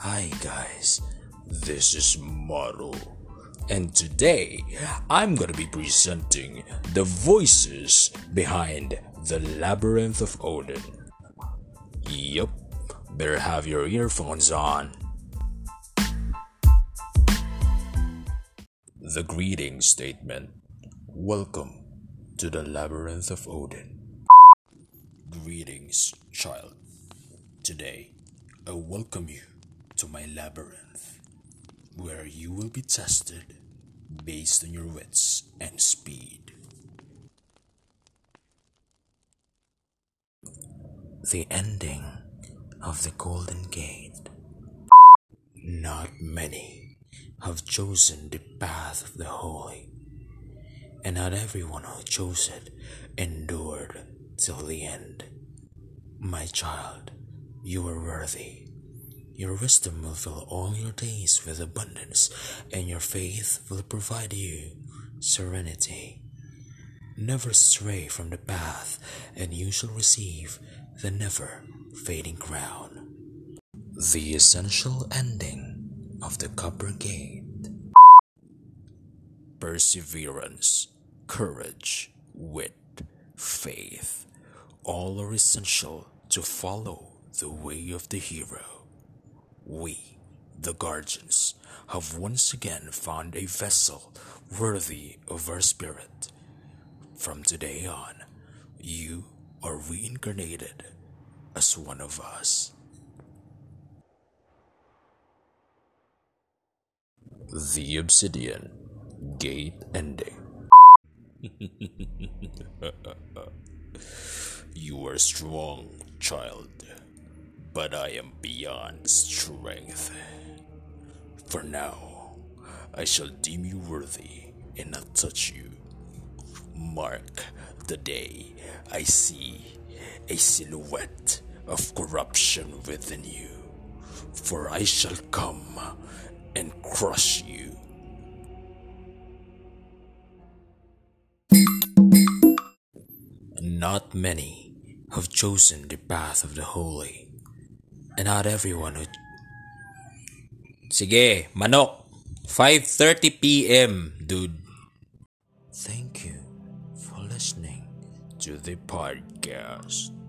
Hi guys, this is Maru, and today I'm gonna be presenting the voices behind the Labyrinth of Odin. Yup, better have your earphones on. The greeting statement Welcome to the Labyrinth of Odin. Greetings, child. Today, I welcome you to my labyrinth, where you will be tested based on your wits and speed. The ending of the Golden Gate. Not many have chosen the path of the holy, and not everyone who chose it endured till the end. My child, you are worthy. Your wisdom will fill all your days with abundance, and your faith will provide you serenity. Never stray from the path, and you shall receive the never fading crown. The essential ending of the Copper Gate perseverance, courage, wit, faith, all are essential to follow the way of the hero. We, the guardians, have once again found a vessel worthy of our spirit. From today on, you are reincarnated as one of us. The Obsidian Gate Ending. you are strong, child, but I am beyond strength. For now, I shall deem you worthy and not touch you. Mark the day I see a silhouette of corruption within you, for I shall come and crush you. Not many have chosen the path of the holy, and not everyone who... Sige, manok! 5.30 p.m., dude. Thank you for listening to the podcast.